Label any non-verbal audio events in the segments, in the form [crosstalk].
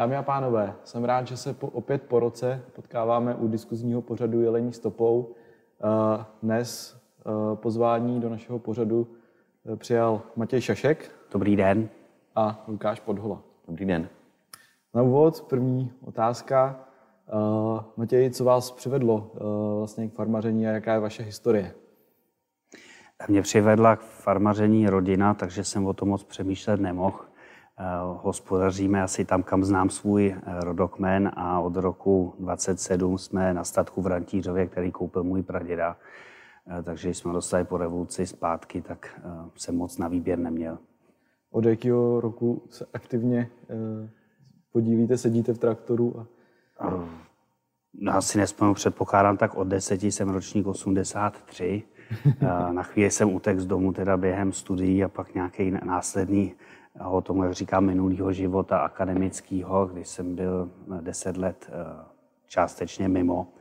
Dámy a pánové, jsem rád, že se po, opět po roce potkáváme u diskuzního pořadu Jelení stopou. Eh, dnes eh, pozvání do našeho pořadu eh, přijal Matěj Šašek. Dobrý den. A Lukáš Podhola. Dobrý den. Na úvod první otázka. Matěj, co vás přivedlo vlastně k farmaření a jaká je vaše historie? Mě přivedla k farmaření rodina, takže jsem o tom moc přemýšlet nemohl. Eh, hospodaříme asi tam, kam znám svůj eh, rodokmen a od roku 27 jsme na statku v Rantířově, který koupil můj praděda. Eh, takže jsme dostali po revoluci zpátky, tak jsem moc na výběr neměl. Od jakého roku se aktivně podílíte, sedíte v traktoru? A... No, asi nespomenu, předpokládám, tak od deseti jsem ročník 83. Na chvíli jsem utek z domu teda během studií a pak nějaký následný o tom, jak říkám, minulého života akademického, když jsem byl deset let eh, částečně mimo,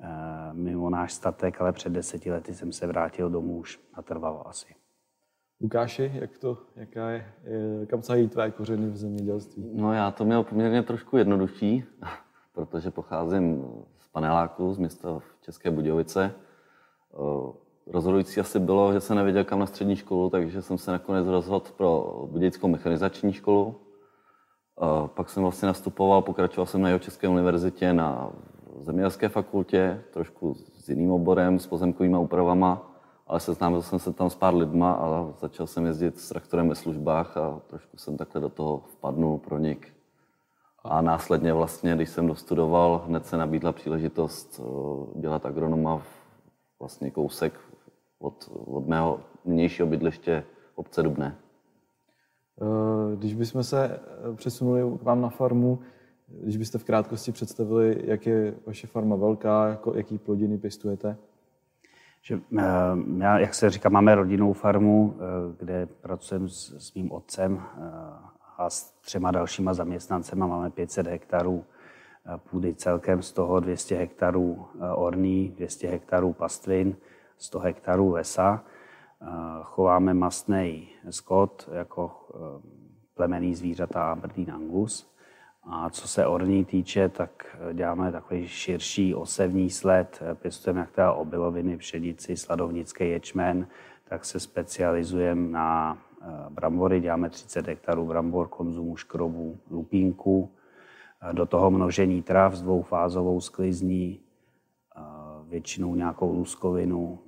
eh, mimo náš statek, ale před deseti lety jsem se vrátil domů už natrvalo asi. Lukáši, jak to, jaká je, kam sahají tvé kořeny v zemědělství? No já to měl poměrně trošku jednodušší, [laughs] protože pocházím z paneláku, z města v České Budějovice. Rozhodující asi bylo, že jsem nevěděl kam na střední školu, takže jsem se nakonec rozhodl pro Budějickou mechanizační školu. Pak jsem vlastně nastupoval, pokračoval jsem na jeho České univerzitě na zemědělské fakultě, trošku s jiným oborem, s pozemkovými úpravama, ale seznámil jsem se tam s pár lidma a začal jsem jezdit s traktorem ve službách a trošku jsem takhle do toho vpadnul, pronik. A následně vlastně, když jsem dostudoval, hned se nabídla příležitost eh, dělat agronoma v vlastně kousek od, od mého nynějšího bydliště obce Dubné. Eh, když bychom se eh, přesunuli k vám na farmu, když byste v krátkosti představili, jak je vaše farma velká, jako, jaký plodiny pěstujete? Že, eh, já, jak se říká, máme rodinnou farmu, kde pracujeme s, s mým otcem a s třema dalšíma zaměstnancema. Máme 500 hektarů půdy celkem, z toho 200 hektarů orní, 200 hektarů pastvin 100 hektarů lesa. Chováme mastný skot jako eh, plemený zvířata Aberdeen Angus. A co se orní týče, tak eh, děláme takový širší osevní sled. Pěstujeme jak teda obiloviny, pšenici, sladovnický ječmen, tak se specializujeme na eh, brambory. Děláme 30 hektarů brambor, konzumu škrobů, lupínku. Do toho množení trav s dvoufázovou sklizní, většinou nějakou luskovinu.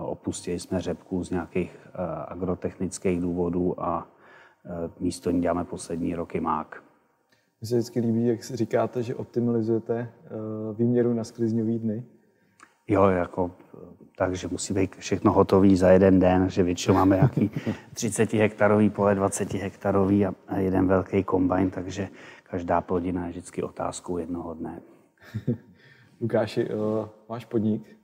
Opustili jsme řepku z nějakých agrotechnických důvodů a místo ní děláme poslední roky mák. Mně se vždycky líbí, jak říkáte, že optimalizujete e, výměru na sklizňový dny. Jo, jako, takže musí být všechno hotové za jeden den, že většinou máme nějaký [laughs] 30 hektarový pole, 20 hektarový a jeden velký kombajn, takže každá plodina je vždycky otázkou jednoho dne. [laughs] Lukáši, uh, máš podnik?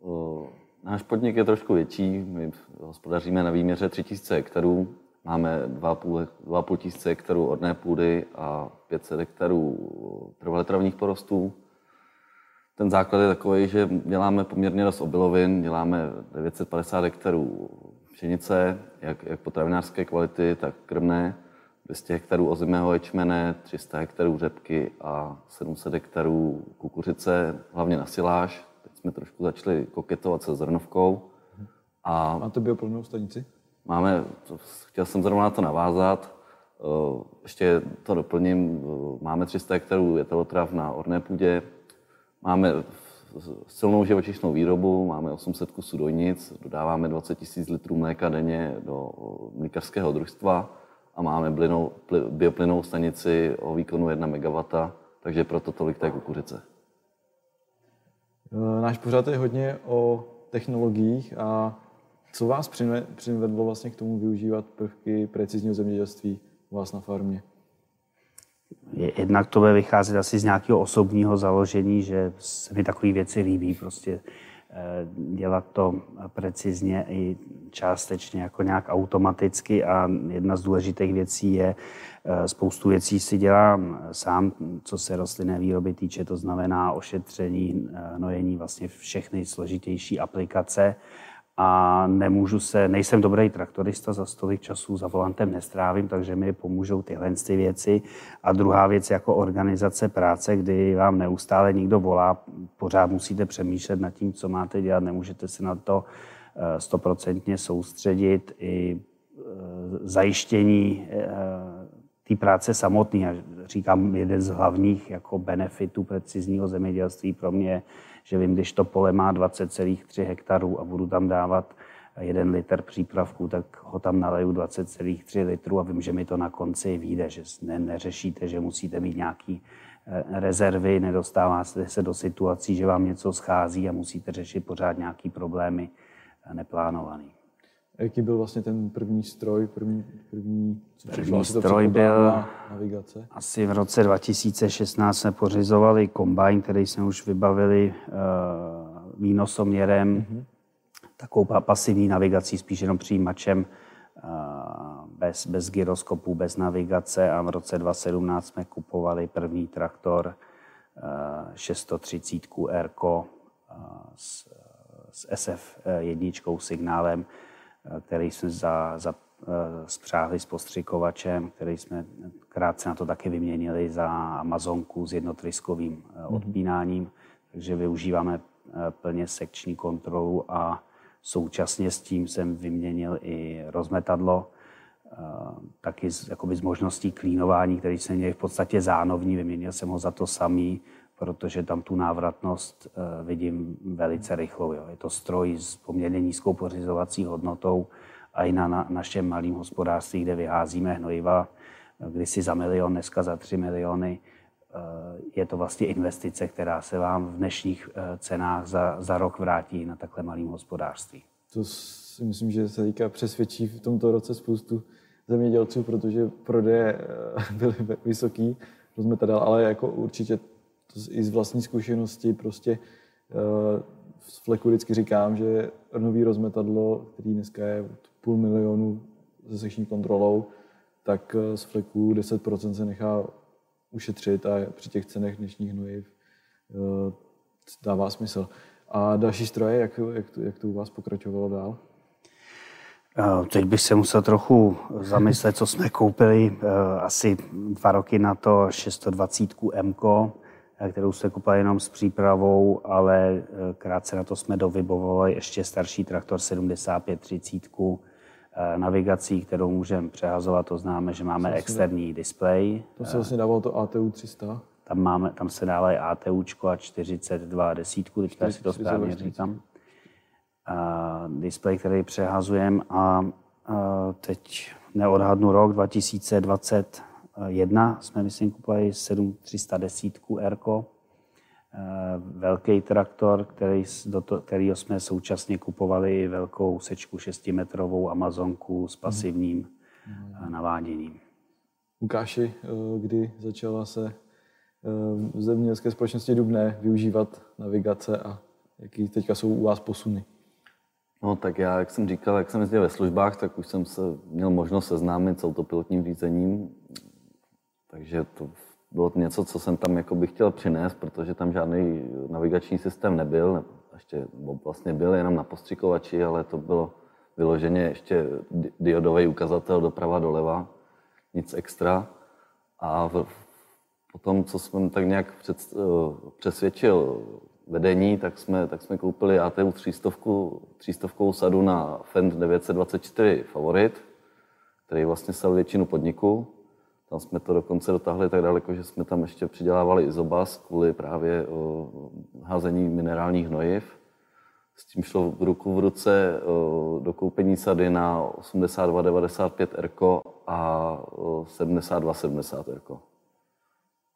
Uh, náš podnik je trošku větší. My hospodaříme na výměře 3000 hektarů. Máme 2,5 tisíce hektarů odné půdy a 500 hektarů trvalé travních porostů. Ten základ je takový, že děláme poměrně dost obilovin, děláme 950 hektarů pšenice, jak, jak potravinářské kvality, tak krmné. 200 hektarů ozimého ječmene, 300 hektarů řepky a 700 hektarů kukuřice, hlavně na siláž. Teď jsme trošku začali koketovat se zrnovkou. A Máte bioplodnou stanici? Máme, chtěl jsem zrovna na to navázat, eh, ještě to doplním, eh, máme 300 hektarů jetelotrav na orné půdě, máme silnou živočišnou výrobu, máme 800 kusů dojnic, dodáváme 20 000 litrů mléka denně do mlíkařského družstva a máme blinou, bioplynovou stanici o výkonu 1 MW, takže proto tolik té kukuřice. E, náš pořad je hodně o technologiích a co vás přivedlo vlastně k tomu využívat prvky precizního zemědělství u vás na farmě? Jednak to bude vycházet asi z nějakého osobního založení, že se mi takové věci líbí. Prostě Eh, dělat to precizně i částečně jako nějak automaticky a jedna z důležitých věcí je, eh, spoustu věcí si dělám sám, co se rostlinné výroby týče, to znamená ošetření, eh, nojení, vlastně všechny složitější aplikace a nemůžu se, nejsem dobrý traktorista, za stolik času za volantem nestrávím, takže mi pomůžou tyhle ty věci. A druhá věc jako organizace práce, kdy vám neustále někdo volá, pořád musíte přemýšlet nad tím, co máte dělat, nemůžete se na to eh, stoprocentně soustředit. I eh, zajištění eh, té práce samotný, já říkám, jeden z hlavních jako benefitů precizního zemědělství pro mě že vím, když to pole má 20,3 hektarů a budu tam dávat jeden litr přípravku, tak ho tam naleju 20,3 litru a vím, že mi to na konci vyjde, že ne, neřešíte, že musíte mít nějaký eh, rezervy, nedostáváte se do situací, že vám něco schází a musíte řešit pořád nějaký problémy eh, neplánovaný. A jaký byl vlastně ten první stroj, první, první, co první stroj byl navigace? asi v roce 2016 jsme pořizovali kombajn, který jsme už vybavili uh, výnosoměrem, mm-hmm. takovou pasivní navigací, spíš jenom přijímačem, uh, bez, bez gyroskopu, bez navigace a v roce 2017 jsme kupovali první traktor uh, 630 R uh, s, s SF jedničkou signálem, který jsme za, za eh, spřáhli s postřikovačem, který jsme krátce na to taky vyměnili za Amazonku s jednotryskovým eh, mhm. odpínáním. Takže využíváme eh, plně sekční kontrolu a současně s tím jsem vyměnil i rozmetadlo, taky z, jakoby z možností klínování, který jsem měl v podstatě zánovní, vyměnil jsem ho za to samý, protože tam tu návratnost eh, vidím velice rychlou. Jo. Je to stroj s poměrně nízkou pořizovací hodnotou a i na, na našem malém hospodářství, kde vyházíme hnojiva eh, kdysi za milion, dneska za tři miliony, eh, je to vlastně investice, která se vám v dnešních cenách za, za rok vrátí na takhle malém hospodářství. To si myslím, že se teďka přesvědčí v tomto roce spoustu zemědělců, protože prodeje [laughs] byly vysoký, rozmetadel, ale jako určitě i z vlastní zkušenosti prostě z eh, fleku vždycky říkám, že nový rozmetadlo, který dneska je půl milionu se sekční kontrolou, tak eh, z fleku 10% se nechá ušetřit a při těch cenech dnešních hnojiv eh, dává smysl. A další stroje, jak, jak, to, jak to u vás pokračovalo dál? Teď bych se musel trochu zamyslet, co jsme koupili asi dva roky na to 620 M, kterou se kupali jenom s přípravou, ale eh, krátce na to jsme dovybovali ještě starší traktor 7530 eh, navigací, kterou můžeme přehazovat, to známe, že máme externí displej. To se vlastně dávalo to ATU 300? Tam, máme, tam se dávají ATU a 42 desítku, teďka si to správně říkám. A displej, který přehazujeme a, a teď neodhadnu rok 2020, jedna jsme, myslím, kupovali 7310 R, eh, velký traktor, který, do to, kterýho jsme současně kupovali velkou sečku 6-metrovou Amazonku s pasivním mm. naváděním. Lukáši, eh, kdy začala se v zemědělské společnosti Dubné využívat navigace a jaký teďka jsou u vás posuny? No tak já, jak jsem říkal, jak jsem jezdil ve službách, tak už jsem se měl možnost seznámit s autopilotním řízením. Takže to bylo něco, co jsem tam jako bych chtěl přinést, protože tam žádný navigační systém nebyl, ještě vlastně byl jenom na postřikovači, ale to bylo vyloženě ještě diodový ukazatel doprava doleva, nic extra. A v, potom, co jsem tak nějak před, eh, přesvědčil vedení, tak jsme, tak jsme koupili ATU 300, 300 sadu na Fend 924 Favorit, který vlastně stal většinu podniku. Tam jsme to dokonce dotáhli tak daleko, že jsme tam ještě přidělávali izobas kvůli právě o, házení minerálních hnojiv. S tím šlo v ruku v ruce o, do koupení sady na 82-95 RK a 72-70 RK.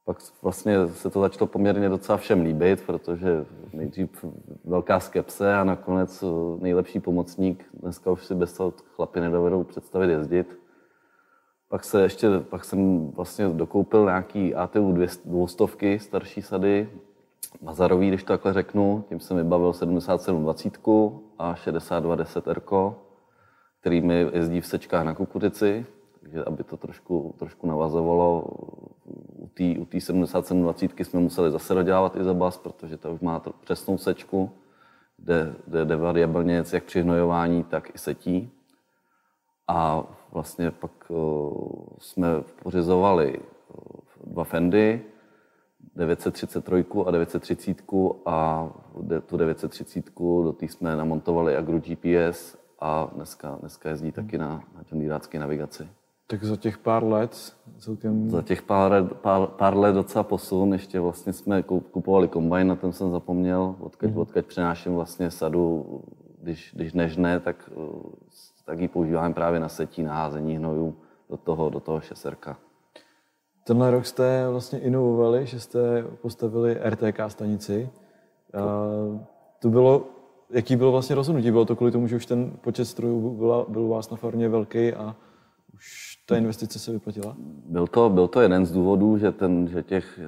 Pak vlastně se to začalo poměrně docela všem líbit, protože nejdřív velká skepse a nakonec nejlepší pomocník. Dneska už si bez toho chlapi nedovedou představit jezdit. Pak, se ještě, pak jsem vlastně dokoupil nějaký ATU 200 starší sady, Mazarový, když to takhle řeknu, tím jsem vybavil 7720 a 6210 R, který mi jezdí v sečkách na kukuřici, takže aby to trošku, trošku navazovalo. U té u 7720 jsme museli zase dodělávat i za bas, protože ta už má přesnou sečku, jde, jde, jde variabilně jak při hnojování, tak i setí. A vlastně pak uh, jsme pořizovali dva Fendy, 933 a 930 a tu 930 do té jsme namontovali Agro GPS a dneska, dneska jezdí taky na, na John navigaci. Tak za těch pár let celkem... Za těch pár, pár, pár let docela posun. Ještě vlastně jsme kupovali kombajn, na ten jsem zapomněl, odkaď, mm. odkaď přenáším vlastně sadu, když, když nežne, tak, tak ji používáme právě na setí, na házení hnojů do toho, do toho šeserka. Tenhle rok jste vlastně inovovali, že jste postavili RTK stanici. A to bylo, jaký bylo vlastně rozhodnutí? Bylo to kvůli tomu, že už ten počet strojů byl, byl u vás na farmě velký a už ta investice se vyplatila? Byl to, byl to jeden z důvodů, že, ten, že těch,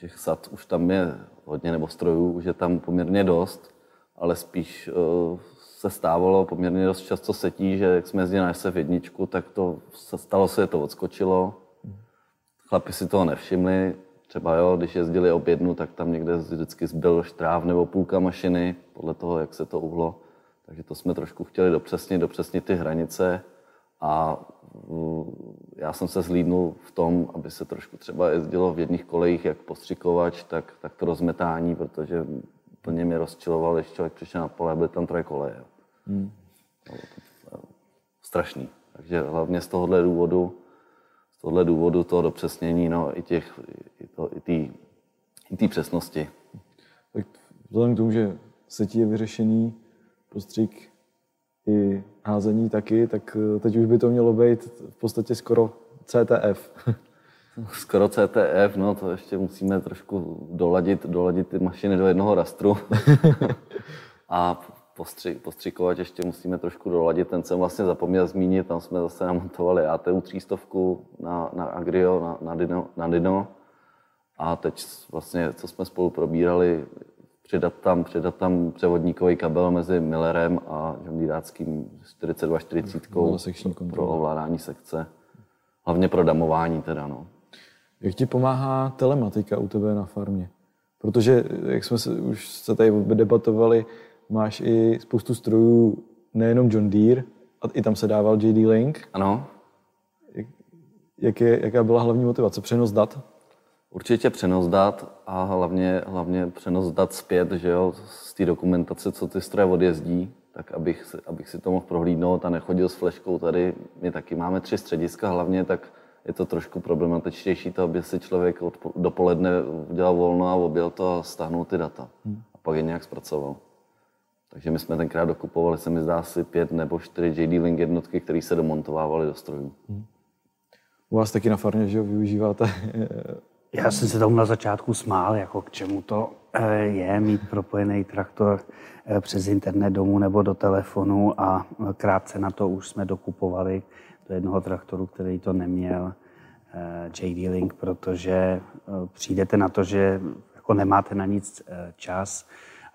těch sad už tam je hodně, nebo strojů, už je tam poměrně dost, ale spíš uh, se stávalo poměrně dost často setí, že jak jsme jezdili na SF jedničku, tak to se stalo se, to odskočilo. Chlapi si toho nevšimli, třeba jo, když jezdili ob jednu, tak tam někde vždycky zbyl štráv nebo půlka mašiny, podle toho, jak se to uhlo. Takže to jsme trošku chtěli dopřesnit, dopřesnit ty hranice a já jsem se zlídnul v tom, aby se trošku třeba jezdilo v jedných kolejích, jak postřikovač, tak, tak to rozmetání, protože plně mě rozčiloval, když člověk přišel na pole, byly tam troje koleje. Hmm. Strašný. Takže hlavně z tohohle důvodu, z tohohle důvodu toho dopřesnění, no, i těch, i, to, i té i tý přesnosti. Tak vzhledem k tomu, že setí je vyřešený, postřik i házení taky, tak eh, teď už by to mělo být v podstatě skoro CTF. [laughs] Skoro CTF, no to ještě musíme trošku doladit, doladit ty mašiny do jednoho rastru. [laughs] a postři, postřikovat ještě musíme trošku doladit. Ten jsem vlastně zapomněl zmínit, tam jsme zase namontovali ATU 300 na, na Agrio, na, na, Dino, na Dino. A teď vlastně, co jsme spolu probírali, přidat tam, přidat tam převodníkový kabel mezi Millerem a žonglíráckým 4240 pro ovládání sekce. Hlavně pro damování teda, no. Jak ti pomáhá telematika u tebe na farmě? Protože, jak jsme se, už se tady debatovali, máš i spoustu strojů, nejenom John Deere, a i tam se dával JD Link. Ano. Jak, jak je, jaká byla hlavní motivace? Přenos dat? Určitě přenos dat a hlavně, hlavně přenos dat zpět, že jo, z té dokumentace, co ty stroje odjezdí, tak abych, abych si to mohl prohlídnout a nechodil s fleškou tady. My taky máme tři střediska hlavně, tak je to trošku problematičtější to, aby si člověk dopoledne udělal volno a objel to a stáhnul ty data. Hmm. A pak je nějak zpracoval. Takže my jsme tenkrát dokupovali, se mi zdá asi pět nebo čtyři JD Link jednotky, které se domontovávaly do strojů. Hmm. U vás taky na farmě, že využíváte [laughs] já jsem se tomu na začátku smál, jako k čemu to eh, je mít propojený traktor eh, přes internet domů nebo do telefonu a krátce na to už jsme dokupovali do jednoho traktoru, který to neměl, eh, JD Link, protože přijdete na to, že jako nemáte na nic čas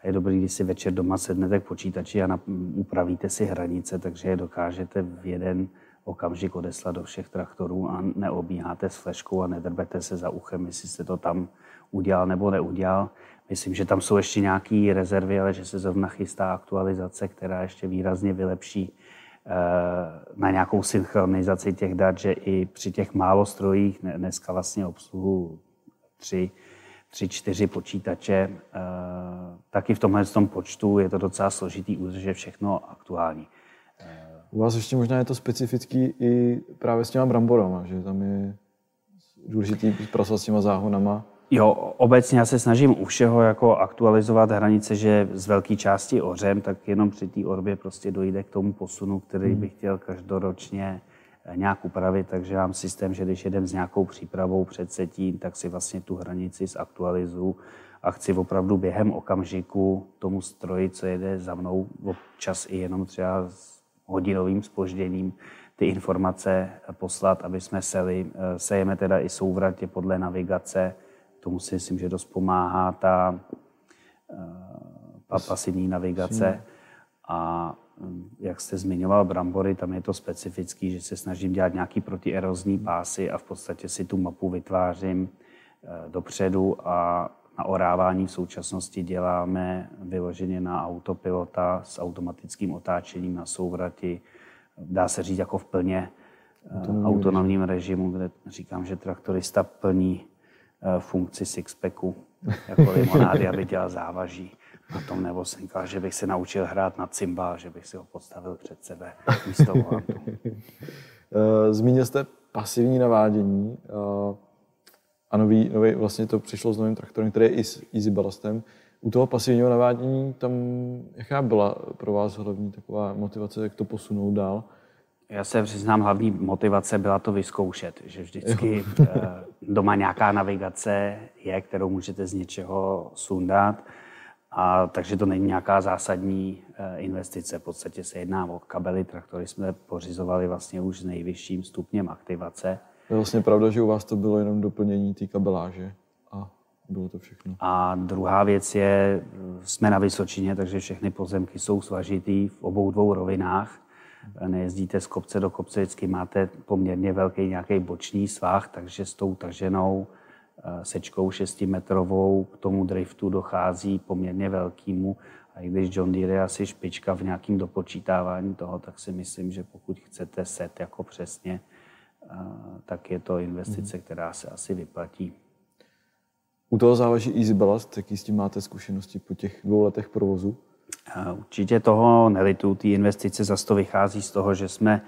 a je dobrý, když si večer doma sednete k počítači a upravíte si hranice, takže je dokážete v jeden okamžik odeslat do všech traktorů a neobíháte s fleškou a nedrbete se za uchem, jestli jste to tam udělal nebo neudělal. Myslím, že tam jsou ještě nějaké rezervy, ale že se zrovna chystá aktualizace, která ještě výrazně vylepší eh, na nějakou synchronizaci těch dat, že i při těch málo strojích, dneska vlastně obsluhu tři, tři, čtyři počítače, eh, taky v tomhle tom počtu je to docela složitý udržet všechno aktuální. U vás ještě možná je to specifický i právě s těma bramborama, že tam je důležitý pracovat s těma záhonama. Jo, obecně já se snažím u všeho jako aktualizovat hranice, že z velké části ořem, tak jenom při té orbě prostě dojde k tomu posunu, který hmm. bych chtěl každoročně eh, nějak upravit, takže mám systém, že když jedem s nějakou přípravou před setím, tak si vlastně tu hranici zaktualizuju a chci opravdu během okamžiku tomu stroji, co jede za mnou, občas i jenom třeba hodinovým spožděním ty informace poslat, aby jsme seli. Eh, sejeme teda i souvratě podle navigace. Tomu si myslím, že dost pomáhá ta uh, pasivní navigace. A hm, jak jste zmiňoval brambory, tam je to specifický, že se snažím dělat nějaký protierozní pásy a v podstatě si tu mapu vytvářím uh, dopředu a na orávání v současnosti děláme vyloženě na autopilota s automatickým otáčením na souvrati. Dá se říct jako v plně autonomním, autonomním režimu, kde říkám, že traktorista plní funkci sixpacku jako limonády, aby dělal závaží na tom, nebo jsem říkal, že bych se naučil hrát na cymbál, že bych si ho postavil před sebe místo volantu. [laughs] Zmínil jste pasivní navádění a nový, nový, vlastně to přišlo s novým traktorem, který je i s easy ballastem. U toho pasivního navádění tam, jaká byla pro vás hlavní taková motivace, jak to posunout dál? Já se přiznám, hlavní motivace byla to vyzkoušet, že vždycky. Eh, doma nějaká navigace je, kterou můžete z něčeho sundat, a takže to není nějaká zásadní eh, investice. V podstatě se jedná o kabely. Traktory jsme pořizovali vlastně už s nejvyšším stupněm aktivace. Je vlastně pravda, že u vás to bylo jenom doplnění té kabeláže a bylo to všechno. A druhá věc je, jsme na Vysočině, takže všechny pozemky jsou svažitý v obou dvou rovinách. Nejezdíte z kopce do kopce, vždycky máte poměrně velký nějaký boční svah, takže s tou taženou eh, sečkou 6-metrovou k tomu driftu dochází poměrně velkýmu. A i když John Deere je asi špička v nějakém dopočítávání toho, tak si myslím, že pokud chcete set jako přesně, tak je to investice, která se asi vyplatí. U toho záleží Easy Ballast, jaký s tím máte zkušenosti po těch dvou letech provozu? Určitě toho nelitu. Ty investice zase to vychází z toho, že jsme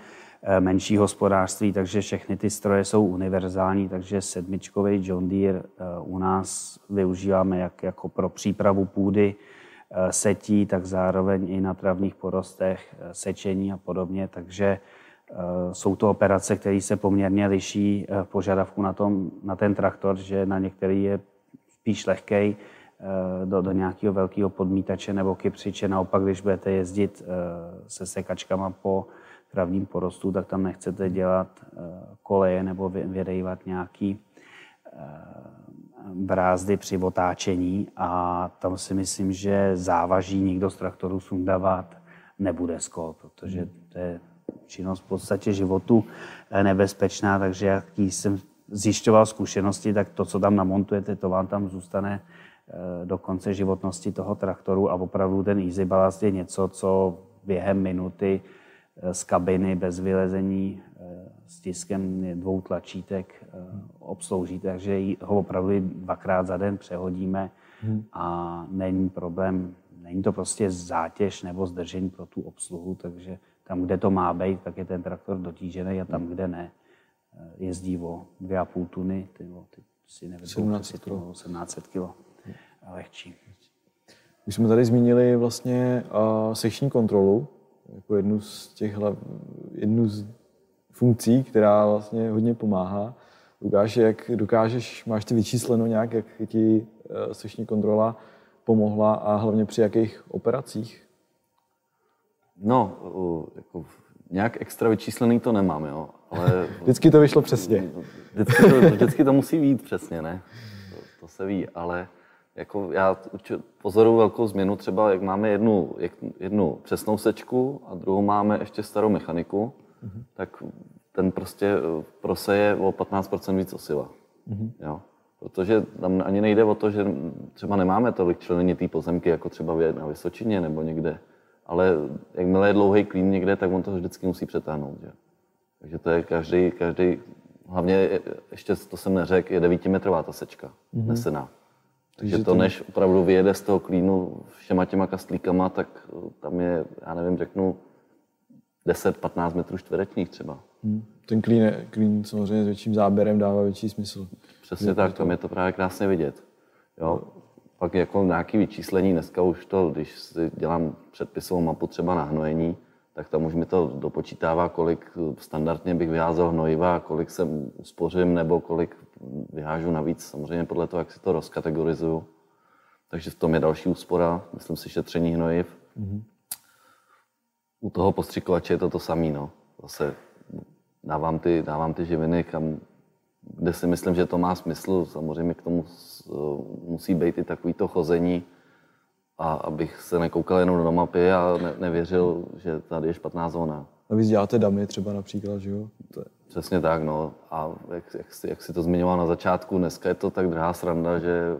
e, menší hospodářství, takže všechny ty stroje jsou univerzální, takže sedmičkový John Deere e, u nás využíváme jak jako pro přípravu půdy, e, setí, tak zároveň i na travních porostech, sečení a podobně, takže Eh, jsou to operace, které se poměrně liší v eh, požadavku na, tom, na ten traktor, že na některý je spíš lehký eh, do, do nějakého velkého podmítače nebo kypřiče. Naopak, když budete jezdit se sekačkama po travním porostu, tak tam nechcete dělat koleje nebo vyrejvat nějaký brázdy při otáčení a tam si myslím, že závaží nikdo z traktoru sundavat nebude skol, protože to je činnost v podstatě životu eh, nebezpečná, takže jak jsem zjišťoval zkušenosti, tak to, co tam namontujete, to vám tam zůstane eh, do konce životnosti toho traktoru a opravdu ten easy ballast je něco, co během minuty eh, z kabiny bez vylezení s tiskem dvou tlačítek obsloužíte, takže ho opravdu dvakrát za den přehodíme hmm. a není problém, není to prostě zátěž nebo zdržení pro tu obsluhu, takže tam, kde to má být, tak je ten traktor dotížený a tam, kde ne, eh, jezdí o 2,5 tuny, ty, ty si nevím, 17 kg. 17 kg lehčí. Už jsme tady zmínili vlastně uh, sekční kontrolu jako jednu z těch hlav, jednu z funkcí, která vlastně hodně pomáhá. Lukáš, jak dokážeš, máš ty vyčísleno nějak, jak ti uh, sekční kontrola pomohla a hlavně při jakých operacích? No, jako nějak extra vyčíslený to nemám, jo. Ale [laughs] vždycky to vyšlo přesně. Vždycky to, vždycky to musí být přesně, ne? To, to se ví, ale jako já pozoruju velkou změnu, třeba jak máme jednu, jednu přesnou sečku a druhou máme ještě starou mechaniku, mm-hmm. tak ten prostě proseje o 15% víc osiva. Mm-hmm. Jo? Protože tam ani nejde o to, že třeba nemáme tolik členení té pozemky, jako třeba na Vysočině nebo někde ale jakmile je dlouhý klín někde, tak on to vždycky musí přetáhnout. Že? Takže to je každý, každý, hlavně ještě to jsem neřekl, je devítimetrová ta sečka, mm-hmm. nesená. Takže, to, než opravdu vyjede z toho klínu všema těma kastlíkama, tak tam je, já nevím, řeknu 10-15 metrů čtverečních třeba. Hmm. Ten klín, klín samozřejmě s větším záběrem dává větší smysl. Přesně tak, tam je to právě krásně vidět. Jo? Pak jako nějaké vyčíslení, dneska už to, když si dělám předpisovou mapu třeba na hnojení, tak tam už mi to dopočítává, kolik standardně bych vyházel hnojiva, kolik se uspořím nebo kolik vyhážu navíc, samozřejmě podle toho, jak si to rozkategorizuju. Takže v tom je další úspora, myslím si, šetření hnojiv. Mm-hmm. U toho postřikovače je to to samé. No. Zase dávám ty, dávám ty živiny, kam kde si myslím, že to má smysl. Samozřejmě k tomu musí být i takový to chození, a abych se nekoukal jenom do mapy a ne, nevěřil, že tady je špatná zóna. A vy děláte damy třeba například, že jo? To je... Přesně tak, no. A jak, jak, si, jak si to zmiňoval na začátku, dneska je to tak drahá sranda, že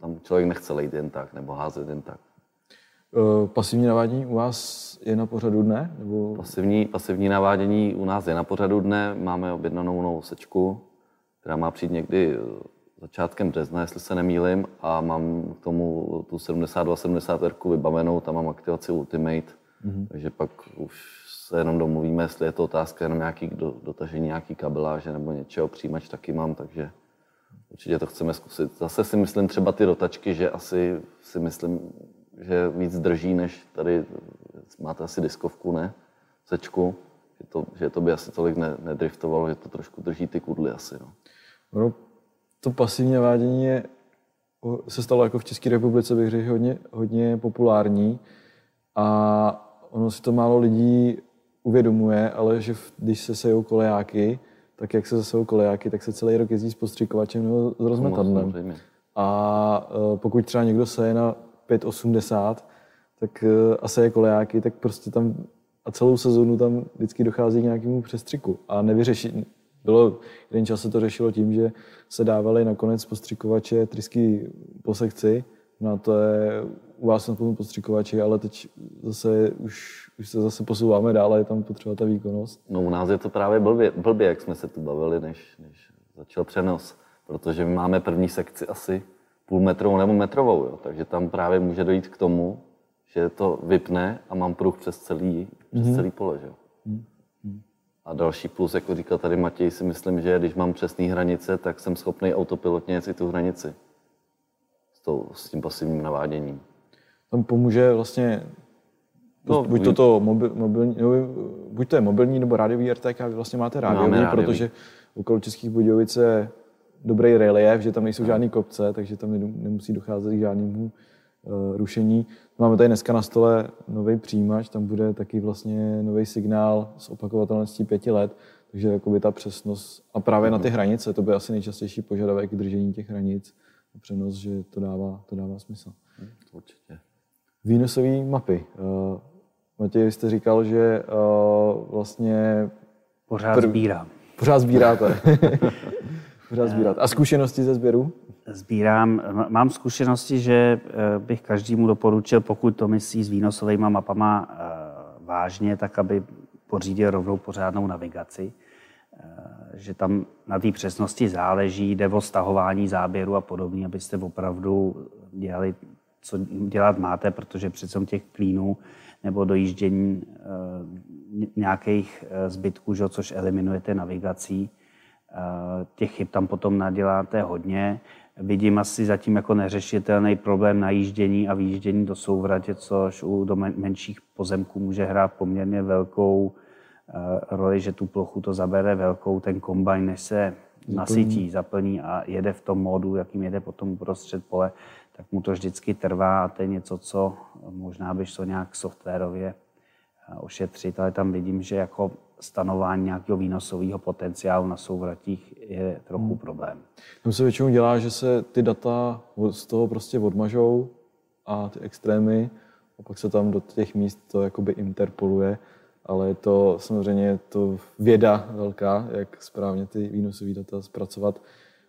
tam člověk nechce lejt jen tak, nebo házet jen tak. Uh, pasivní navádění u vás je na pořadu dne? Nebo... Pasivní, pasivní navádění u nás je na pořadu dne. Máme objednanou novou sečku, která má přijít někdy začátkem března, jestli se nemýlim, a mám k tomu tu 72-70 R vybavenou, tam mám aktivaci Ultimate, mm-hmm. takže pak už se jenom domluvíme, jestli je to otázka jenom nějaký do, dotažení nějaký kabeláže nebo něčeho, přijímač taky mám, takže určitě to chceme zkusit. Zase si myslím třeba ty dotačky, že asi si myslím, že víc drží, než tady máte asi diskovku, ne? Sečku, že to, že to by asi tolik ne, nedriftovalo, že to trošku drží ty kudly asi. No. No, to pasivní navádění je, se stalo jako v České republice, bych řekl, hodně, hodně populární a ono si to málo lidí uvědomuje, ale že když se sejou kolejáky, tak jak se zasejou kolejáky, tak se celý rok jezdí s postřikovačem nebo s rozmetadlem. A e, pokud třeba někdo seje na 5,80, tak e, a seje kolejáky, tak prostě tam a celou sezonu tam vždycky dochází k nějakému přestřiku a nevyřeší, bylo, jeden čas se to řešilo tím, že se dávaly nakonec postřikovače trysky po sekci, no to je u vás na postřikovači, ale teď zase už, už se zase posouváme dál, je tam potřeba ta výkonnost. No u nás je to právě blbě, blbě jak jsme se tu bavili, než, než začal přenos, protože my máme první sekci asi půl metrovou nebo metrovou, jo. takže tam právě může dojít k tomu, že to vypne a mám pruh přes celý, přes mm-hmm. celý pole. Že? Mm-hmm. A další plus, jako říkal tady Matěj, si myslím, že když mám přesné hranice, tak jsem schopný autopilotně jet i tu hranici tou, s tím pasivním naváděním. Tam pomůže vlastně No, buď, to to mobil, mobilní, no, buď to je mobilní nebo rádiový RTK, vy vlastně máte rádiový, rádiový, protože okolo Českých Budějovic je dobrý relief, že tam nejsou no. žádné kopce, takže tam nemusí docházet k žádnému uh, rušení. Máme tady dneska na stole nový přijímač, tam bude taky vlastně nový signál s opakovatelností pěti let, takže jakoby ta přesnost a právě na ty hranice, to by asi nejčastější požadavek držení těch hranic přenos, že to dává, to dává smysl. Hm, určitě. Výnosové mapy. Uh, Matěj, jste říkal, že uh, vlastně... Pořád prv... sbírám. Pořád sbíráte. [laughs] pořád sbírat. A zkušenosti ze sběru? Sbírám. Mám zkušenosti, že eh, bych každému doporučil, pokud to myslí s výnosovými mapama eh, vážně, tak aby pořídil rovnou pořádnou navigaci že tam na té přesnosti záleží, jde o stahování záběru a podobně, abyste opravdu dělali, co dělat máte, protože přece těch klínů nebo dojíždění e, nějakých eh, zbytků, že, což eliminujete navigací. E, těch chyb tam potom naděláte hodně. Vidím asi zatím jako neřešitelný problém najíždění a výjíždění do souvratě, což u do menších pozemků může hrát poměrně velkou roli, že tu plochu to zabere velkou, ten kombajn, než se nasytí, zaplní a jede v tom módu, jakým jede potom uprostřed pole, tak mu to vždycky trvá a to je něco, co možná bych to nějak softwarově eh, ošetřit, ale tam vidím, že jako stanování nějakého výnosového potenciálu na souvratích je trochu hmm. problém. Tam se většinou dělá, že se ty data z toho prostě odmažou a ty extrémy a pak se tam do těch míst to jakoby interpoluje, ale je to samozřejmě to věda velká, jak správně ty výnosové data zpracovat.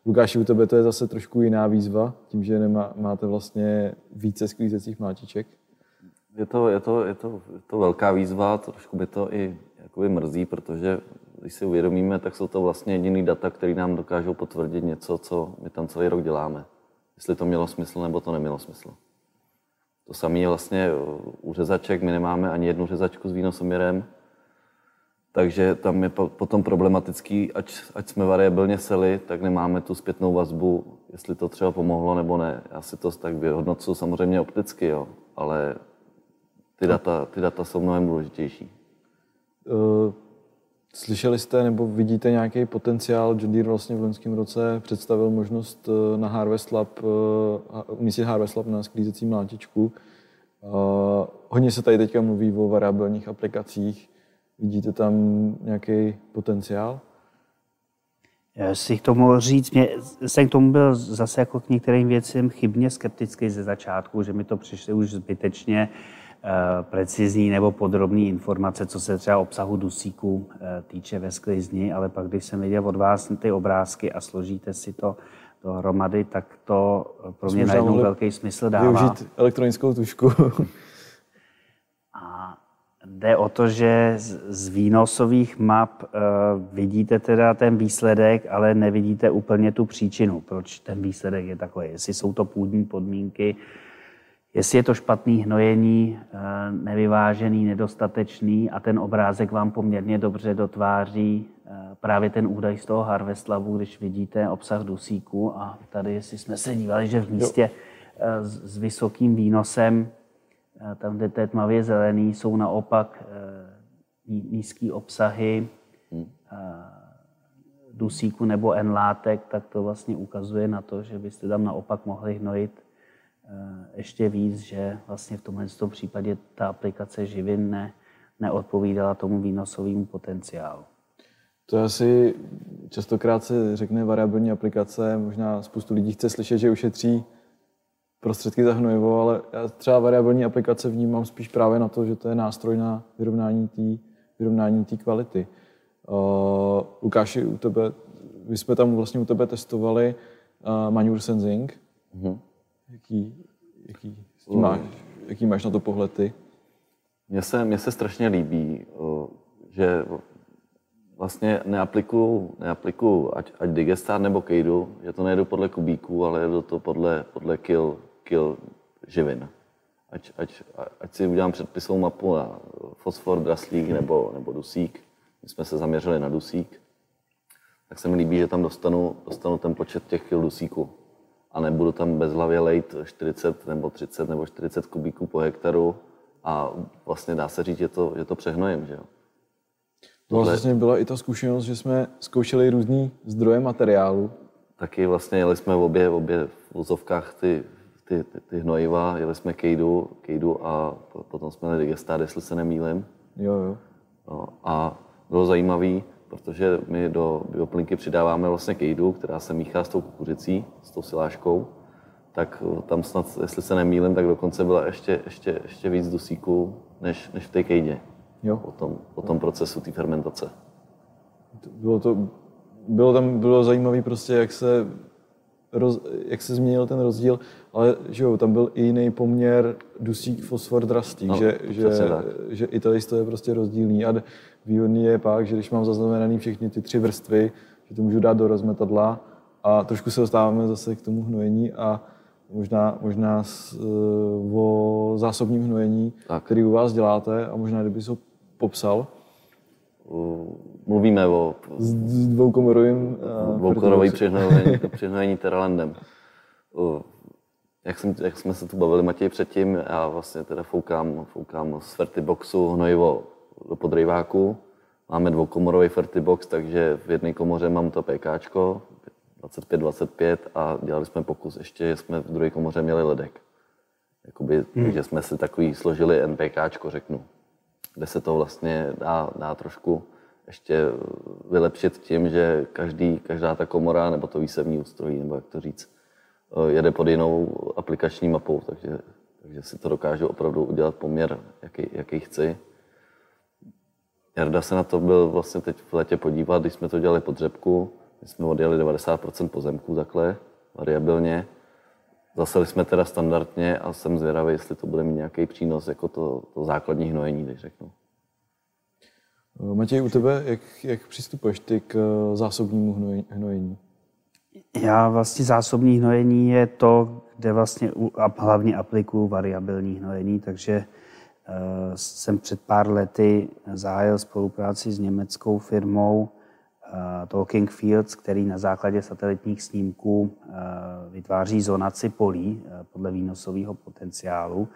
Lukáši, u tebe to je zase trošku jiná výzva, tím, že nemá, máte vlastně více sklízecích mlátiček. Je to, je, to, je, to, je to velká výzva, trošku by to i jakoby mrzí, protože když si uvědomíme, tak jsou to vlastně jediný data, které nám dokážou potvrdit něco, co my tam celý rok děláme. Jestli to mělo smysl, nebo to nemělo smysl. To samé je vlastně u řezaček. My nemáme ani jednu řezačku s výnosoměrem, takže tam je potom problematický, ať, ať jsme variabilně seli, tak nemáme tu zpětnou vazbu, jestli to třeba pomohlo nebo ne. Já si to tak vyhodnocuji samozřejmě opticky, jo, ale ty data, ty data jsou mnohem důležitější. Uh, slyšeli jste nebo vidíte nějaký potenciál? John Deere vlastně v loňském roce představil možnost uh, na Harvest Lab, uh, umístit Harvest Lab na sklízecí mlátičku. Uh, hodně se tady teďka mluví o variabilních aplikacích. Vidíte tam nějaký potenciál? Já si k tomu říct, mě, jsem k tomu byl zase jako k některým věcem chybně skeptický ze začátku, že mi to přišly už zbytečně precizní nebo podrobní informace, co se třeba obsahu dusíku uh, týče ve sklizni, ale pak, když jsem viděl od vás ty obrázky a složíte si to dohromady, tak to pro mě najednou velký smysl dává. Využít elektronickou tušku. [laughs] A jde o to, že z výnosových map vidíte teda ten výsledek, ale nevidíte úplně tu příčinu, proč ten výsledek je takový. Jestli jsou to půdní podmínky, jestli je to špatný hnojení, uh, nevyvážený, nedostatečný a ten obrázek vám poměrně dobře dotváří uh, právě ten údaj z toho Harvest Labu, když vidíte obsah dusíku a tady, jestli jsme se dívali, že v místě s, s vysokým výnosem tam, kde to je tmavě zelený, jsou naopak eh, nízké obsahy hmm. dusíku nebo N-látek, tak to vlastně ukazuje na to, že byste tam naopak mohli hnojit eh, ještě víc, že vlastně v tomhle tom případě ta aplikace živin ne, neodpovídala tomu výnosovému potenciálu. To asi častokrát se řekne variabilní aplikace, možná spoustu lidí chce slyšet, že ušetří prostředky za hnojivo, ale já třeba variabilní aplikace vnímám spíš právě na to, že to je nástroj na vyrovnání té vyrovnání tý kvality. Uh, Lukáši, u tebe, my jsme tam vlastně u tebe testovali uh, manure sensing. Uh-huh. Jaký, jaký, jaký, máš, jaký máš na to pohled ty? Mně se, mně se strašně líbí, uh, že vlastně neaplikuju, neaplikuju ať, ať Digestar nebo Kejdu, že to nejedu podle kubíků, ale jedu to podle, podle kill kil živin. Ať, ať, ať si udělám předpisovou mapu na fosfor, draslík nebo, nebo dusík. My jsme se zaměřili na dusík. Tak se mi líbí, že tam dostanu, dostanu ten počet těch kil dusíku. A nebudu tam bezhlavě lejt 40 nebo 30 nebo 40 kubíků po hektaru a vlastně dá se říct, že to, že to přehnojím. Že jo? No, vlastně byla i ta zkušenost, že jsme zkoušeli různý zdroje materiálu. Taky vlastně jeli jsme v obě, v obě v vozovkách ty ty, ty, ty hnojiva, jeli jsme kejdu, kejdu a potom jsme jeli digestát, jestli se nemýlim. Jo, jo. No, a bylo zajímavé, protože my do bioplinky přidáváme vlastně kejdu, která se míchá s tou kukuřicí, s tou siláškou, tak tam snad, jestli se nemýlim, tak dokonce byla ještě, ještě, ještě víc dusíků než, než v té kejdě. Jo. Po tom, po tom procesu té fermentace. Bylo to, bylo tam bylo zajímavé prostě, jak se roz, jak se změnil ten rozdíl, ale že jo, tam byl i jiný poměr dusík, fosfor, drastík, no, že, že, že i tady to je prostě rozdílný a výhodný je pak, že když mám zaznamenaný všechny ty tři vrstvy, že to můžu dát do rozmetadla a trošku se dostáváme zase k tomu hnojení a možná, možná s, o zásobním hnojení, tak. který u vás děláte a možná kdyby se ho popsal, mluvíme o... S dvoukomorovým... Dvoukomorový přihnojení, [laughs] přihnojení Terralandem. Jak, jsem, jak jsme se tu bavili, Matěj, předtím, já vlastně teda foukám, foukám z Fertiboxu hnojivo do podrýváku. Máme dvoukomorový Fertibox, takže v jedné komoře mám to PK 25-25 a dělali jsme pokus ještě, že jsme v druhé komoře měli ledek. Jakoby, hmm. Takže jsme si takový složili NPK, řeknu kde se to vlastně dá, dá trošku ještě vylepšit tím, že každý, každá ta komora nebo to výsevní ústrojí, nebo jak to říct, eh, jede pod jinou aplikační mapou, takže, takže si to dokážu opravdu udělat poměr, jaký, jaký chci. Jarda se na to byl vlastně teď v letě podívat, když jsme to dělali pod řepku. My jsme odjeli 90% pozemků takhle, variabilně. Zaseli jsme teda standardně a jsem zvědavý, jestli to bude mít nějaký přínos jako to, to základní hnojení, když řeknu. Eh, Matěj, u tebe, jak, jak přistupuješ ty k eh, zásobnímu hnojení? Já vlastně zásobní hnojení je to, kde vlastně hlavně aplikuju variabilní hnojení, takže uh, jsem před pár lety zahájil spolupráci s německou firmou Eh, Talking Fields, který na základě satelitních snímků eh, vytváří zonaci polí eh, podle výnosového potenciálu,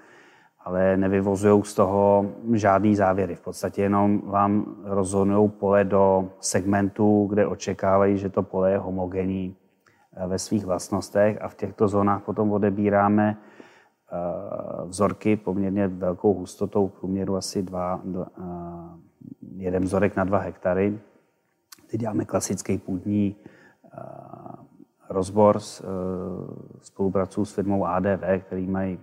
ale nevyvozují z toho žádný závěry. V podstatě jenom vám rozhonují pole do segmentu, kde očekávají, že to pole je homogenní ve svých vlastnostech a v těchto zónách potom odebíráme vzorky poměrně velkou hustotou, průměru asi dva, dva, jeden vzorek na dva hektary, Teď děláme klasický půdní uh, rozbor, s, uh, spolupracuju s firmou ADV, který mají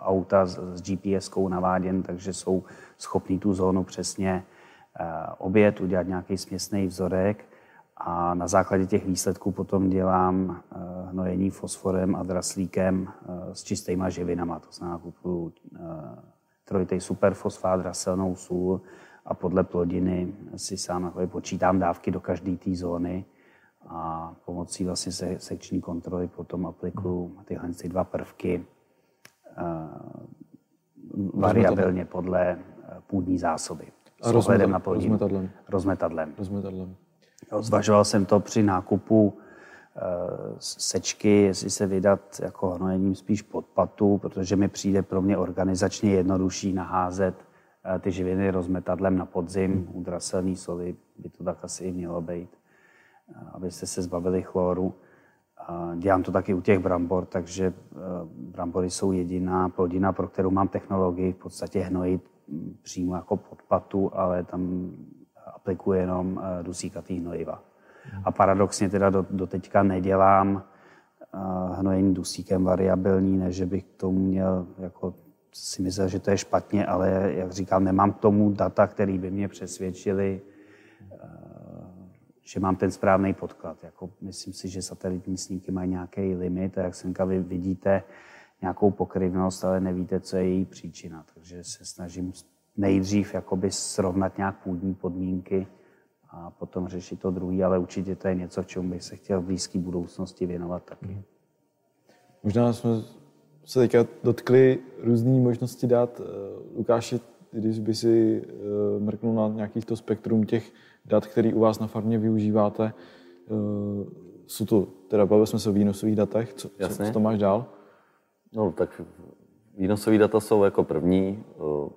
auta s, GPS-kou naváděn, takže jsou schopní tu zónu přesně uh, obět, udělat nějaký směsný vzorek A na základě těch výsledků potom dělám eh, hnojení fosforem a draslíkem s čistýma živinama. To znamená, kupuju trojitej superfosfát, draselnou sůl a podle plodiny si sám počítám dávky do každé té zóny a pomocí vlastně se, sekční kontroly potom aplikuju tyhle ty dva prvky variabilně podle půdní zásoby. A rozmetadlem, na plodinu. rozmetadlem. Rozmetadlem. rozmetadlem. zvažoval jsem to při nákupu eh, sečky, jestli se vydat jako hnojením spíš pod patu, protože mi přijde pro mě organizačně jednodušší naházet eh, ty živiny rozmetadlem na podzim. U draselní soli by to tak asi mělo být, eh, abyste se zbavili chloru. Dělám to taky u těch brambor, takže brambory jsou jediná plodina, pro kterou mám technologii v podstatě hnojit přímo jako podpatu, ale tam aplikuje jenom eh, dusíkatý hnojiva. A paradoxně teda do, do teďka nedělám eh, hnojení dusíkem variabilní, než bych k tomu měl jako si myslel, že to je špatně, ale jak říkám, nemám k tomu data, které by mě přesvědčili, eh, že mám ten správný podklad. Jako, myslím si, že satelitní snímky mají nějaký limit a jak semka vy vidíte, nějakou pokryvnost, ale nevíte, co je její příčina. Takže se snažím nejdřív jakoby srovnat nějak půdní podmínky a potom řešit to druhý, ale určitě to je něco, čemu bych se chtěl v blízké budoucnosti věnovat taky. Možná jsme se teďka dotkli různé možnosti dát. Eh, Lukáši, když by si eh, mrknul na nějaký to spektrum těch dat, který u vás na farmě využíváte, eh, jsou to, teda bavili jsme se o výnosových datech, co, co, co to máš dál? No, tak výnosové data jsou jako první,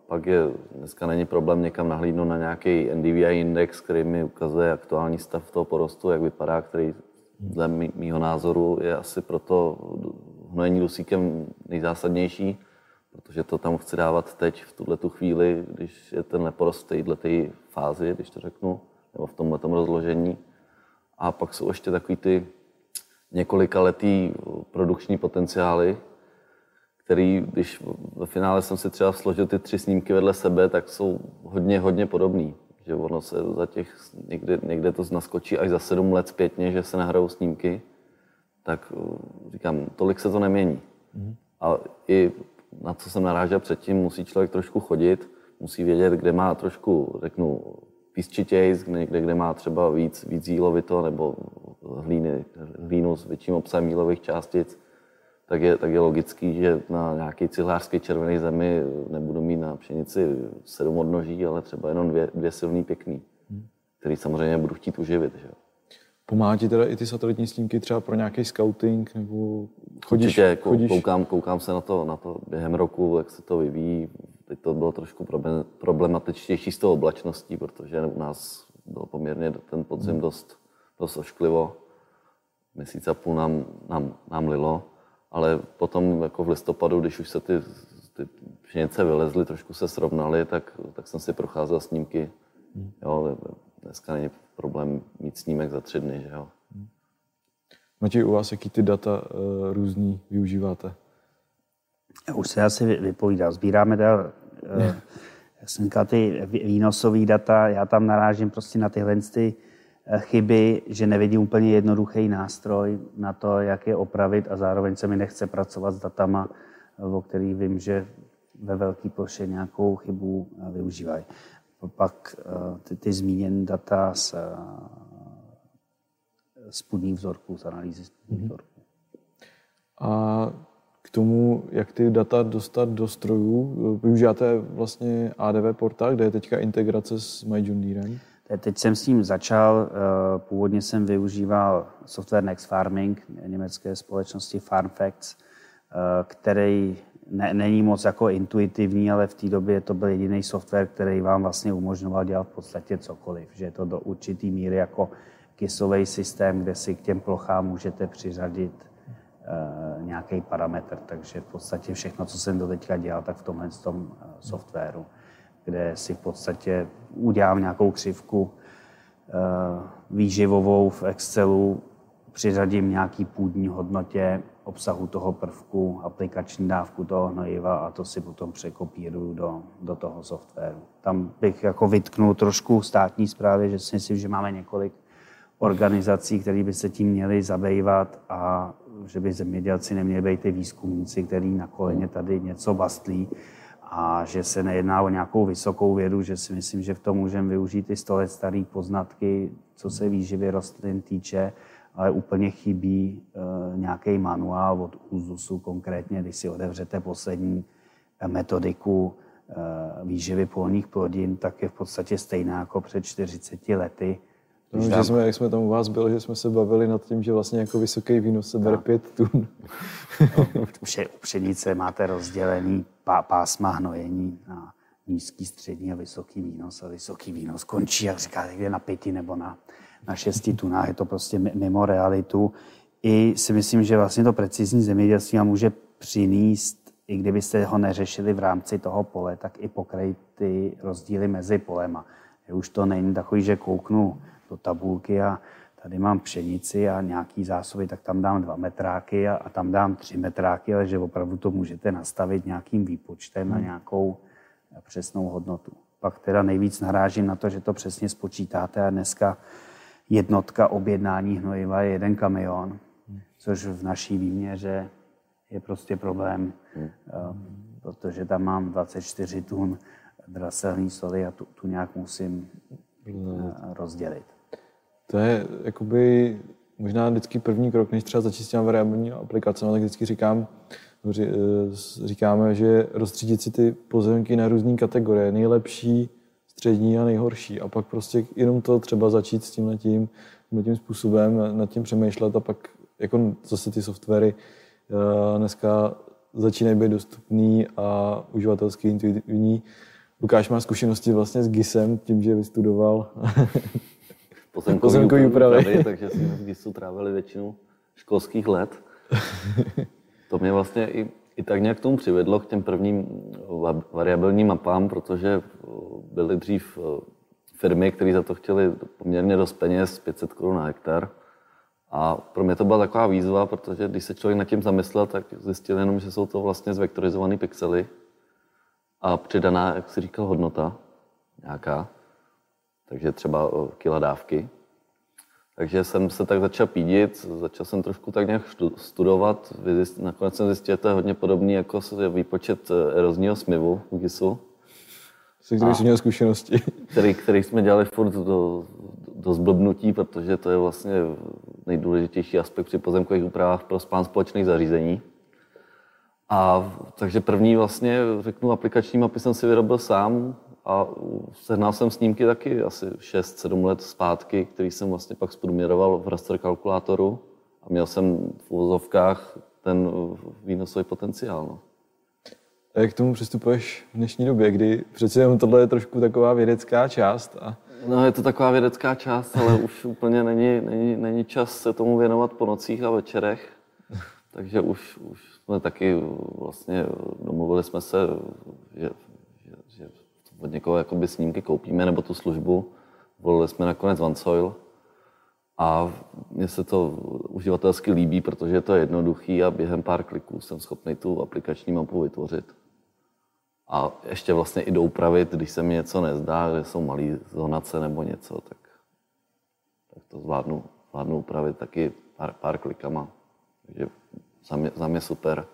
pak je, dneska není problém někam nahlídnout na nějaký NDVI index, který mi ukazuje aktuální stav toho porostu, jak vypadá, který dle mýho názoru je asi proto hnojení dusíkem nejzásadnější, protože to tam chci dávat teď, v tuhle tu chvíli, když je ten porost v této fázi, když to řeknu, nebo v tomhle rozložení. A pak jsou ještě takový ty několika letý produkční potenciály, který, když ve finále jsem si třeba složil ty tři snímky vedle sebe, tak jsou hodně, hodně podobný. Že ono se za těch, někde, někde to naskočí až za sedm let zpětně, že se nahrajou snímky, tak uh, říkám, tolik se to nemění. Mm. A i na co jsem narážel předtím, musí člověk trošku chodit, musí vědět, kde má trošku, řeknu, písčitějc, někde, kde má třeba víc, víc jílovito nebo hlíny, hlínu s větším obsahem jílových částic tak je, tak je logický, že na nějaké cihlářské červené zemi nebudu mít na pšenici sedm odnoží, ale třeba jenom dvě, dvě silný pěkný, který samozřejmě budu chtít uživit. Že? Pomáhá ti teda i ty satelitní snímky třeba pro nějaký scouting nebo chodíš? Určitě, chodíš? Koukám, koukám se na to, na to během roku, jak se to vyvíjí. Teď to bylo trošku problematičtější s tou oblačností, protože u nás byl poměrně ten podzim dost, dost ošklivo. Měsíc a půl nám, nám, nám lilo ale potom jako v listopadu, když už se ty, ty pšenice vylezly, trošku se srovnaly, tak, tak jsem si procházel snímky. Hmm. Jo, dneska není problém mít snímek za tři dny, že jo. Hmm. Matěj, u vás jaký ty data uh, různý využíváte? Já už se asi vypovídal. Sbíráme dál, uh, já jsem říkal, ty výnosové data, já tam narážím prostě na tyhle ty Eh, chyby, že nevidím úplně jednoduchý nástroj na to, jak je opravit a zároveň se mi nechce pracovat s datama, eh, o kterých vím, že ve velké ploše nějakou chybu využívají. Pak ty, ty zmíněné data z, z půdních vzorků, z analýzy půdních mm-hmm. vzorků. A k tomu, jak ty data dostat do strojů, využíváte vlastně ADV portál, kde je teďka integrace s MyJundirem? Teď jsem s tím začal. Eh, původně jsem využíval software Next Farming německé společnosti FarmFacts, eh, který ne, není moc jako intuitivní, ale v té době to byl jediný software, který vám vlastně umožňoval dělat v podstatě cokoliv. Že je to do určitý míry jako kisový systém, kde si k těm plochám můžete přiřadit uh, nějaký parametr. Takže v podstatě všechno, co jsem do teďka dělal, tak v tomhle tom softwaru kde si v podstatě udělám nějakou křivku eh, výživovou v Excelu, přiřadím nějaký půdní hodnotě obsahu toho prvku, aplikační dávku toho hnojiva a to si potom překopíruju do, do toho softwaru. Tam bych jako vytknul trošku státní zprávy, že si myslím, že máme několik organizací, které by se tím měly zabývat a že by zemědělci neměli být ty výzkumníci, který na koleně tady něco bastlí a že se nejedná o nějakou vysokou vědu, že si myslím, že v tom můžeme využít ty 100 let staré poznatky, co se výživy rostlin týče, ale úplně chybí e, nějaký manuál od úzusu konkrétně, když si otevřete poslední metodiku e, výživy polních plodin, tak je v podstatě stejná jako před 40 lety. No, že jsme, jak jsme tam u vás byli, že jsme se bavili nad tím, že vlastně jako vysoký výnos se bere pět tun. No, u pšenice máte rozdělený pásma hnojení na nízký, střední a vysoký výnos. A vysoký výnos končí, jak říkáte, kde na pěti nebo na, na šesti tunách. Je to prostě mimo realitu. I si myslím, že vlastně to precizní zemědělství může přinést, i kdybyste ho neřešili v rámci toho pole, tak i pokrejt ty rozdíly mezi polema. Už to není takový, že kouknu do tabulky a tady mám pšenici a nějaký zásoby, tak tam dám dva metráky a, a tam dám tři metráky, ale že opravdu to můžete nastavit nějakým výpočtem na hmm. nějakou přesnou hodnotu. Pak teda nejvíc narážím na to, že to přesně spočítáte a dneska jednotka objednání hnojiva je jeden kamion, hmm. což v naší výměře je prostě problém, hmm. Eh, protože tam mám 24 tun draselní soli a tu, tu nějak musím eh, rozdělit. To je jakoby možná vždycky první krok, než třeba začít s těmi variabilní aplikacemi, tak vždycky říkám, eh, říkáme, že rozstřídit si ty pozemky na různé kategorie, nejlepší, střední a nejhorší. A pak prostě jenom to třeba začít s tím tím, tím způsobem, nad tím přemýšlet a pak jako zase ty softwary eh, dneska začínají být dostupný a uživatelsky intuitivní. Lukáš má zkušenosti vlastně s GISem, tím, že vystudoval [laughs] pozemkový, pozemkový úpravy. úpravy, takže jsme v GISu trávili většinu školských let. [laughs] To mě vlastně i, i tak nějak k tomu přivedlo, k těm prvním variabilním mapám, protože byly dřív firmy, které za to chtěli poměrně dost peněz, 500 korun na hektar. A pro mě to byla taková výzva, protože když se člověk nad tím zamyslel, tak zjistil jenom, že jsou to vlastně zvektorizované pixely a přidaná, jak si říkal, hodnota nějaká takže třeba kila dávky. Takže jsem se tak začal pídit, začal jsem trošku tak nějak studovat. Nakonec jsem zjistil, že to je hodně podobný jako výpočet eh, erozního smivu u GISu. Se kterým jsi měl zkušenosti. [laughs] Který, který jsme dělali furt do, do zblbnutí, protože to je vlastně nejdůležitější aspekt při pozemkových úpravách pro spán společných zařízení. A takže první vlastně, řeknu, aplikační mapy jsem si vyrobil sám, a sehnal jsem snímky taky asi 6-7 let zpátky, který jsem vlastně pak zprůměroval v raster kalkulátoru a měl jsem v uvozovkách ten výnosový potenciál. No. A jak k tomu přistupuješ v dnešní době, kdy přece jenom tohle je trošku taková vědecká část? A... No, je to taková vědecká část, ale už úplně není, není, není čas se tomu věnovat po nocích a večerech. Takže už, už jsme taky vlastně domluvili jsme se, že od někoho jakoby snímky koupíme nebo tu službu. Volili jsme nakonec OneSoil a mně se to uživatelsky líbí, protože je to jednoduchý a během pár kliků jsem schopný tu aplikační mapu vytvořit. A ještě vlastně i doupravit, když se mi něco nezdá, že jsou malé zonace nebo něco, tak, tak to zvládnu, zvládnu upravit taky pár, pár klikama. Takže za mě, za mě super.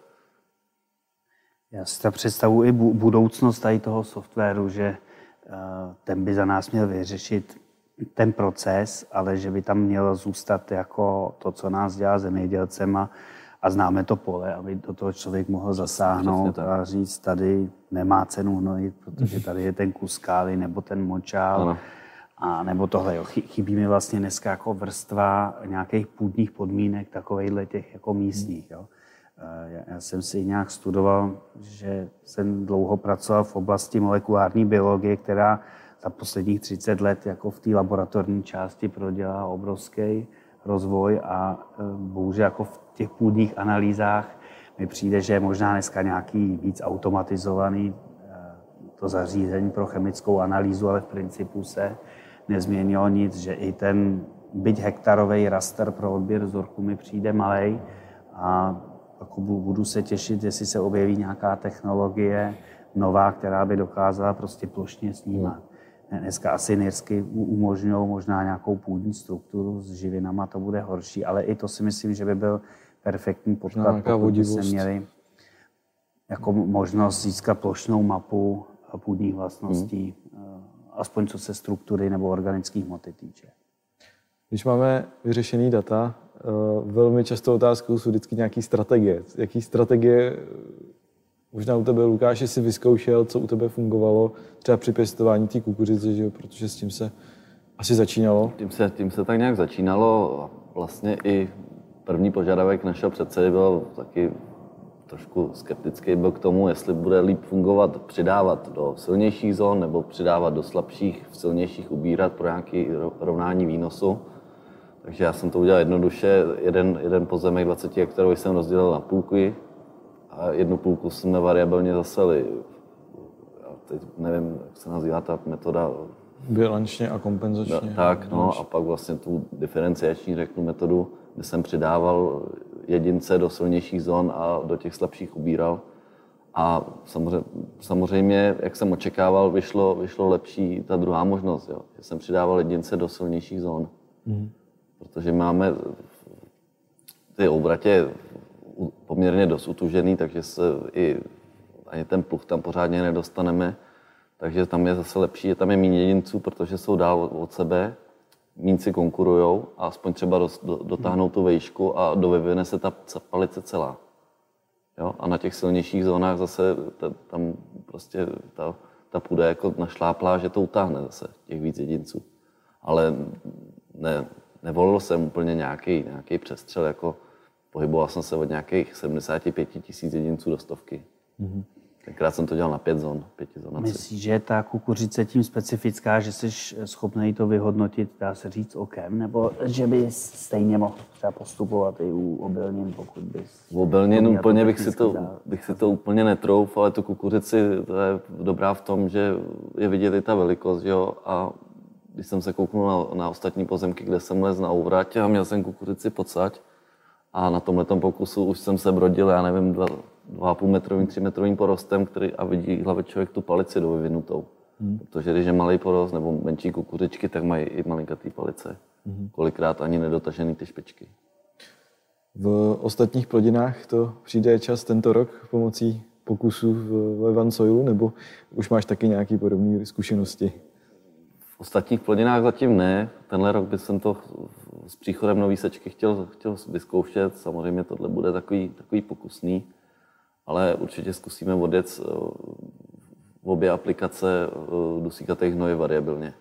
Já si to představu i budoucnost tady toho softwaru, že eh, ten by za nás měl vyřešit ten proces, ale že by tam mělo zůstat jako to, co nás dělá zemědělcem a, a známe to pole, aby do toho člověk mohl zasáhnout a říct, tady nemá cenu hnojit, protože tady je ten kus skály nebo ten močál. Ano. A nebo tohle, jo. chybí mi vlastně dneska jako vrstva nějakých půdních podmínek, takovejhle těch jako místních. Jo. Já jsem si nějak studoval, že jsem dlouho pracoval v oblasti molekulární biologie, která za posledních 30 let jako v té laboratorní části prodělá obrovský rozvoj a e, bohužel jako v těch půdních analýzách mi přijde, že je možná dneska nějaký víc automatizovaný e, to zařízení pro chemickou analýzu, ale v principu se nezměnilo nic, že i ten byť hektarový raster pro odběr vzorku mi přijde malý a jako budu se těšit, jestli se objeví nějaká technologie nová, která by dokázala prostě plošně snímat. Dneska asi nirsky umožňují možná nějakou půdní strukturu s živinama, to bude horší, ale i to si myslím, že by byl perfektní podklad, pokud by se měli jako možnost získat plošnou mapu půdních vlastností, hmm. aspoň co se struktury nebo organických hmoty týče. Když máme vyřešený data, eh, velmi často otázkou jsou vždycky nějaké strategie. Jaký strategie Možná u tebe, Lukáš, si vyzkoušel, co u tebe fungovalo třeba při pěstování té kukuřice, že jo? protože s tím se asi začínalo. Tím se, tím se tak nějak začínalo. Vlastně i první požadavek našeho předsedy byl taky trošku skeptický byl k tomu, jestli bude líp fungovat přidávat do silnějších zón nebo přidávat do slabších, v silnějších ubírat pro nějaké rovnání výnosu. Takže já jsem to udělal jednoduše. Jeden, jeden pozemek 20 hektarů jsem rozdělil na půlky, a jednu půlku jsme variabilně zaseli. Já teď nevím, jak se nazývá ta metoda. Bilančně a kompenzačně. Da, tak, no a pak vlastně tu diferenciační, řeknu, metodu, kde jsem přidával jedince do silnějších zón a do těch slabších ubíral. A samozřejmě, samozřejmě jak jsem očekával, vyšlo, vyšlo lepší ta druhá možnost, jo, že jsem přidával jedince do silnějších zón. Mm. Protože máme ty obratě poměrně dost utužený, takže se i ani ten pluch tam pořádně nedostaneme. Takže tam je zase lepší, je tam je méně jedinců, protože jsou dál od sebe, méně si konkurujou a aspoň třeba do, do, dotáhnou tu vejšku a dovyvine se ta palice celá. Jo? A na těch silnějších zónách zase ta, tam prostě ta, ta půda jako našláplá, že to utáhne zase těch víc jedinců. Ale ne, nevolil jsem úplně nějaký, nějaký přestřel, jako pohyboval jsem se od nějakých 75 tisíc jedinců do stovky. Mm-hmm. Tenkrát jsem to dělal na pět zón, pěti zonaci. Myslíš, že ta kukuřice tím specifická, že jsi schopný to vyhodnotit, dá se říct okem, nebo že by stejně mohl třeba postupovat i u obilnin, pokud bys... U obilnin úplně bych si, to, bych si to úplně netrouf, ale tu kukuřici to je dobrá v tom, že je vidět i ta velikost, jo, a když jsem se kouknul na, na ostatní pozemky, kde jsem lez na úvrátě a měl jsem kukuřici pocať, a na tomhle pokusu už jsem se brodil, já nevím, dva, dva půl metrovým, tři metrovým porostem, který a vidí hlavě člověk tu palici do vyvinutou. Hmm. Protože když je malý porost nebo menší kukuřičky, tak mají i malinkatý palice. Hmm. Kolikrát ani nedotažený ty špičky. V ostatních plodinách to přijde čas tento rok pomocí pokusů v Evan Soilu, nebo už máš taky nějaké podobné zkušenosti? V ostatních plodinách zatím ne. Tenhle rok bych jsem to s příchodem nový sečky chtěl, chtěl vyzkoušet. Samozřejmě tohle bude takový, takový pokusný, ale určitě zkusíme odjet v eh, obě aplikace eh, dusíkatých hnoje variabilně.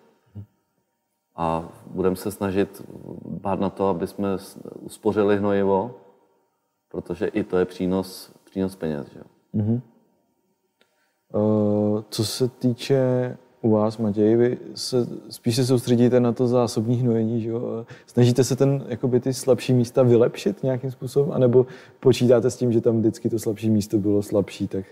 A budeme se snažit dbát na to, aby jsme uspořili hnojivo, protože i to je přínos, přínos peněz. Že? Mm-hmm. Co se týče u vás, Matěj, vy se spíš se soustředíte na to zásobní hnojení, že jo? Snažíte se ten, jakoby ty slabší místa vylepšit nějakým způsobem, anebo počítáte s tím, že tam vždycky to slabší místo bylo slabší, tak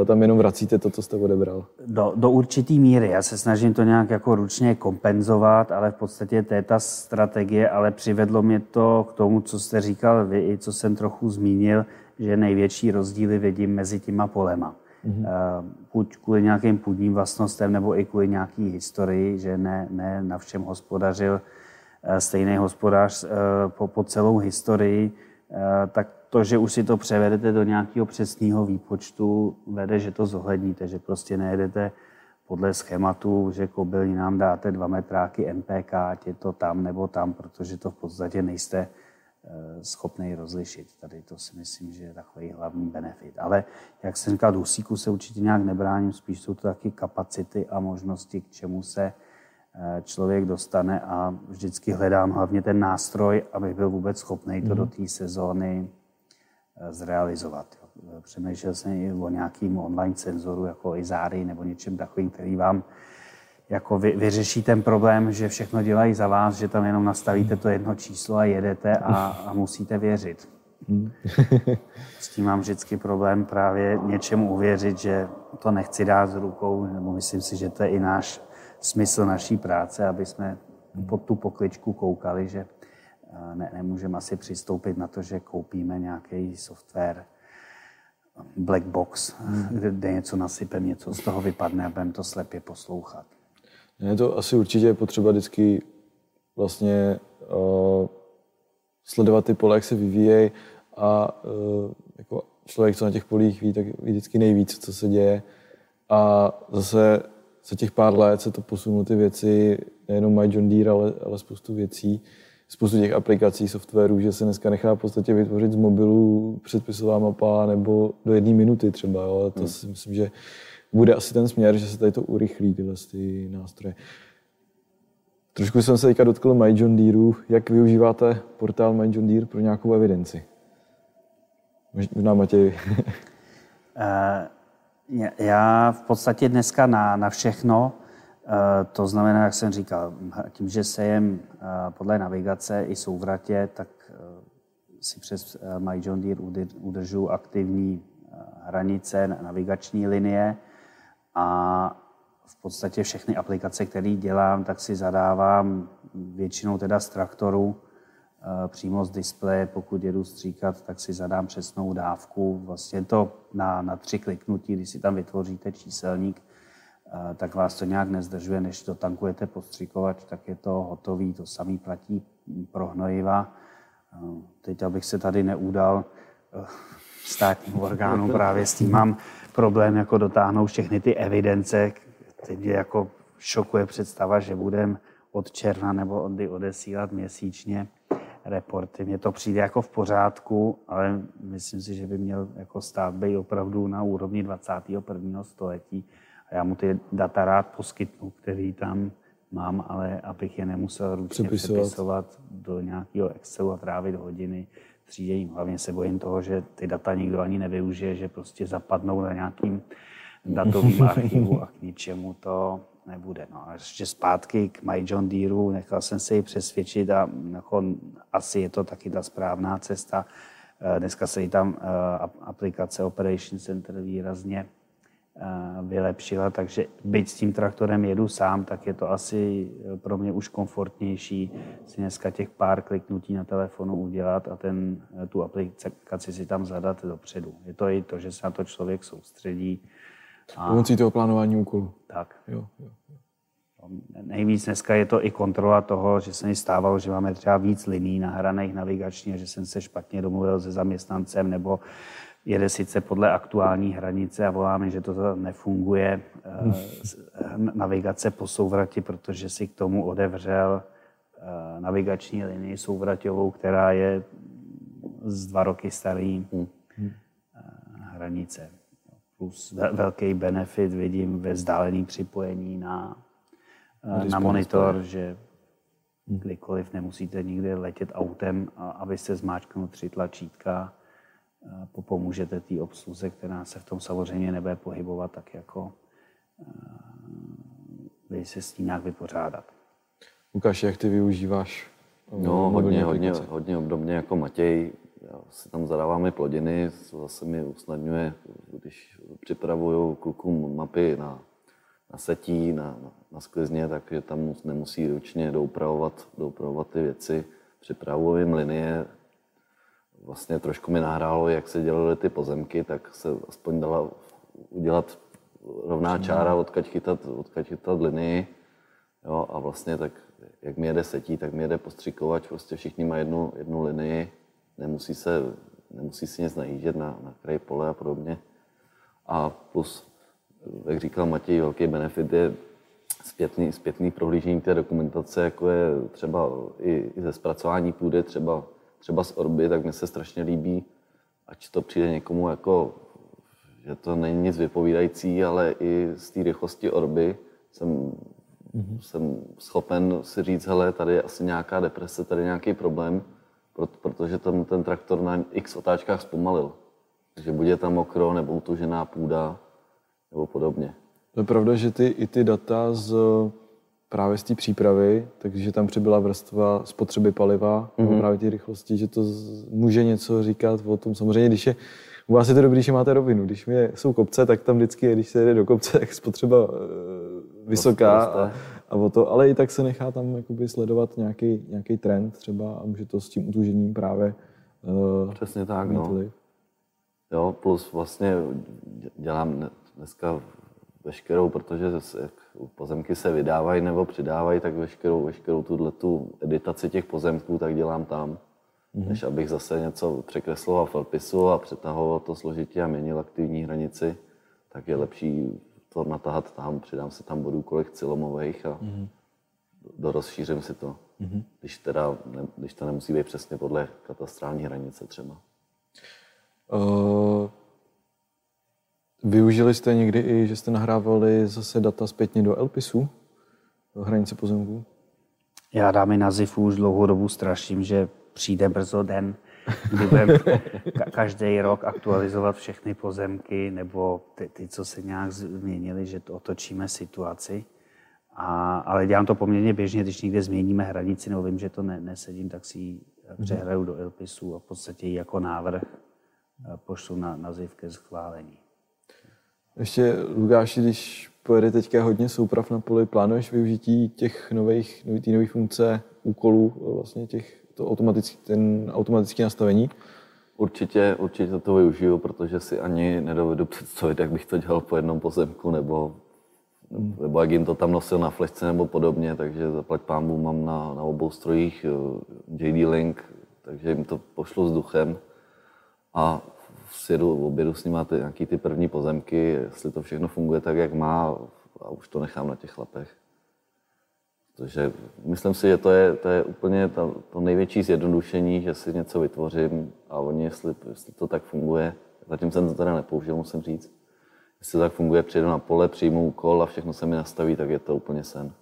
uh, tam jenom vracíte to, co jste odebral? Do, do určitý míry. Já se snažím to nějak jako ručně kompenzovat, ale v podstatě to je ta strategie, ale přivedlo mě to k tomu, co jste říkal vy, i co jsem trochu zmínil, že největší rozdíly vidím mezi těma polema mm-hmm. buď kvůli nějakým půdním vlastnostem, nebo i kvůli nějaký historii, že ne, ne na všem hospodařil eh, stejný hospodář eh, po, po celou historii, tak to, že už si to převedete do nějakého přesného výpočtu, vede, že to zohledníte, že prostě nejedete podle schématu, že kobylí nám dáte dva metráky MPK, ať je to tam nebo tam, protože to v podstatě nejste schopný rozlišit. Tady to si myslím, že je takový hlavní benefit. Ale jak jsem říkal, dusíku se určitě nějak nebráním, spíš jsou to taky kapacity a možnosti, k čemu se eh, člověk dostane a vždycky hledám hlavně ten nástroj, abych byl vůbec schopný to do té sezóny eh, zrealizovat. Přemýšlel jsem i o nějakým online senzoru, jako Izáry nebo něčem takovým, který vám jako vy, vyřeší ten problém, že všechno dělají za vás, že tam jenom nastavíte to jedno číslo a jedete a, a musíte věřit. S tím mám vždycky problém právě něčemu uvěřit, že to nechci dát z rukou, nebo myslím si, že to je i náš smysl naší práce, aby jsme pod tu pokličku koukali, že eh, ne, nemůžeme asi přistoupit na to, že koupíme nějaký software, black box, kde, kde něco nasypem, něco z toho vypadne a budeme to slepě poslouchat. Je to asi určitě potřeba vždycky vlastně uh, sledovat ty pole, jak se vyvíjejí a uh, jako člověk, co na těch polích ví, tak ví vždycky nejvíc, co se děje. A zase za těch pár let se to posunulo ty věci, nejenom My John Deere, ale, ale spoustu věcí, spoustu těch aplikací, softwarů, že se dneska nechá v podstatě vytvořit z mobilu předpisová mapa nebo do jedné minuty třeba. Jo. To hmm. si myslím, že bude asi ten směr, že se tady to urychlí, tyhle ty nástroje. Trošku jsem se teďka dotkl My John Deere. Jak využíváte portál My John Deere pro nějakou evidenci? Možná Matěj. [laughs] Eh, já v podstatě dneska na, na všechno, eh, to znamená, jak jsem říkal, tím, že sejem eh, podle navigace i souvratě, tak si přes My John Deere udržu aktivní hranice, navigační linie a v podstatě všechny aplikace, které dělám, tak si zadávám většinou teda z traktoru, eh, přímo z displeje, pokud jedu stříkat, tak si zadám přesnou dávku. Vlastně to na, na tři kliknutí, když si tam vytvoříte číselník, eh, tak vás to nějak nezdržuje, než dotankujete postříkovač, tak je to hotový. To samý platí pro hnojiva. Eh, teď, abych se tady neudal státním orgánům, právě s tím mám problém jako dotáhnout všechny ty evidence, Teď mě jako šokuje představa, že budeme od června nebo od odesílat měsíčně reporty. Mně to přijde jako v pořádku, ale myslím si, že by měl jako stát být opravdu na úrovni 21. století. A já mu ty data rád poskytnu, který tam mám, ale abych je nemusel ručně přepisovat, přepisovat do nějakého Excelu a trávit hodiny tříděním. Hlavně se bojím toho, že ty data nikdo ani nevyužije, že prostě zapadnou na nějakým [laughs] datovým archivu a k ničemu to nebude. No a ještě zpátky k My John Deere, nechal jsem se ji přesvědčit a jako, asi je to taky ta správná cesta. Eh, dneska se jí tam eh, aplikace Operation Center výrazně vylepšila, takže byť s tím traktorem jedu sám, tak je to asi pro mě už komfortnější si dneska těch pár kliknutí na telefonu udělat a ten, tu aplikaci si tam zadat dopředu. Je to i to, že se na to člověk soustředí, a... Pomocí toho plánování úkolu. Tak. Jo, jo, jo. Nejvíc dneska je to i kontrola toho, že se mi stávalo, že máme třeba víc liní nahraných navigačně, že jsem se špatně domluvil se zaměstnancem, nebo jede sice podle aktuální hranice a voláme, že to nefunguje eh, navigace po souvrati, protože si k tomu odevřel eh, navigační linii souvraťovou, která je z dva roky starý hmm. eh, hranice. Plus velký benefit vidím ve vzdáleném připojení na, na, monitor, že kdykoliv nemusíte nikdy letět autem, abyste zmáčknul tři tlačítka, popomůžete té obsluze, která se v tom samozřejmě nebude pohybovat tak jako vy se s tím nějak vypořádat. Lukáš, jak ty využíváš No, hodně, hodně, hodně obdobně jako Matěj já si tam zadávám i plodiny, zase mi usnadňuje, když připravuju klukům mapy na, na setí, na, na, na sklizně, takže tam nemusí ručně doupravovat, doupravovat ty věci. Připravuju jim linie, vlastně trošku mi nahrálo, jak se dělaly ty pozemky, tak se aspoň dala udělat rovná čára, odkaď chytat, odkaď chytat linii. Jo, a vlastně tak, jak mi jede setí, tak mi jede postřikovač, prostě všichni mají jednu, jednu linii nemusí, se, nemusí si nic najíždět na, na kraji pole a podobně. A plus, jak říkal Matěj, velký benefit je zpětný, zpětný prohlížení té dokumentace, jako je třeba i, i ze zpracování půdy, třeba, třeba z orby, tak mi se strašně líbí, ať to přijde někomu jako, že to není nic vypovídající, ale i z té rychlosti orby jsem, mm-hmm. jsem schopen si říct, hele, tady je asi nějaká deprese, tady je nějaký problém, protože tam ten traktor na x otáčkách zpomalil. Takže bude tam mokro nebo utužená půda nebo podobně. To je pravda, že ty, i ty data z právě z té přípravy, takže tam přibyla vrstva spotřeby paliva, mm-hmm. právě ty rychlosti, že to může něco říkat o tom. Samozřejmě, když je, u vás je to dobrý, že máte rovinu. Když je, jsou kopce, tak tam vždycky, když se jede do kopce, tak spotřeba e, vysoká a, a o to, ale i tak se nechá tam jakoby sledovat nějaký, nějaký trend třeba a může to s tím utužením právě uh, Přesně tak, no. Jo, plus vlastně dělám dneska veškerou, protože jak pozemky se vydávají nebo přidávají, tak veškerou, veškerou tuhle tu editaci těch pozemků tak dělám tam. Mm-hmm. Než abych zase něco překresloval v Elpisu a přetahoval to složitě a měnil aktivní hranici, tak je lepší to natahat tam, přidám si tam bodů kolik cilomových a mm-hmm. dorozšířím si to. Mm-hmm. Když, teda, ne, když to nemusí být přesně podle katastrální hranice třeba. Uh, využili jste někdy i, že jste nahrávali zase data zpětně do Elpisu, do hranice pozemků? Já dámy na ZIFu už dlouhou dobu straším, že přijde brzo den, kdy budeme [laughs] každý rok aktualizovat všechny pozemky nebo ty, ty, co se nějak změnily, že to otočíme situaci. A, ale dělám to poměrně běžně, když někde změníme hranici nebo vím, že to ne, nesedím, tak si ji přehraju do Elpisu a v podstatě ji jako návrh eh, pošlu na, na ZIF ke schválení. Ještě, Lukáši, když pojede teďka hodně souprav na poli, plánuješ využití těch nových, nových, nových funkce, úkolů, vlastně těch, to automatický, ten automatické nastavení? Určitě, určitě to využiju, protože si ani nedovedu představit, jak bych to dělal po jednom pozemku, nebo, nebo jak jim to tam nosil na flešce nebo podobně, takže zaplať pámbu mám na, na obou strojích eh, JD Link, takže jim to pošlu s duchem a sjedu, obědu s nimi ty, nějaký ty první pozemky, jestli to všechno funguje tak, jak má a už to nechám na těch chlapech. Protože myslím si, že to je, to je úplně to, to největší zjednodušení, že si něco vytvořím a oni, jestli, jestli to tak funguje, zatím jsem to teda nepoužil, musím říct, jestli to tak funguje, přijdu na pole, přijmu úkol a všechno se mi nastaví, tak je to úplně sen.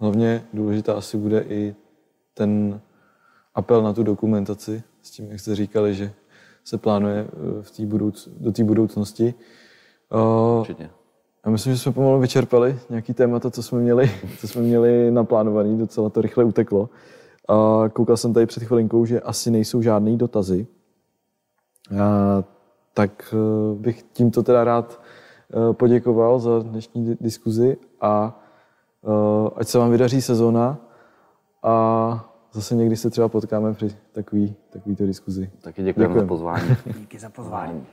Hlavně důležitá asi bude i ten apel na tu dokumentaci, s tím, jak jste říkali, že se plánuje eh, v tý budouc, do té budoucnosti. Eh, Určitě. Já myslím, že jsme pomalu vyčerpali nějaký témata, co jsme měli, [laughs] co jsme měli naplánovaný, docela to rychle uteklo. A koukal jsem tady před chvilinkou, že asi nejsou žádné dotazy. A, tak eh, bych tímto teda rád poděkoval za dnešní diskuzi a ať se vám vydaří sezóna a zase někdy se třeba potkáme při takový, takovýto diskuzi. Taky děkujeme Děkujem. za pozvání. Díky za pozvání.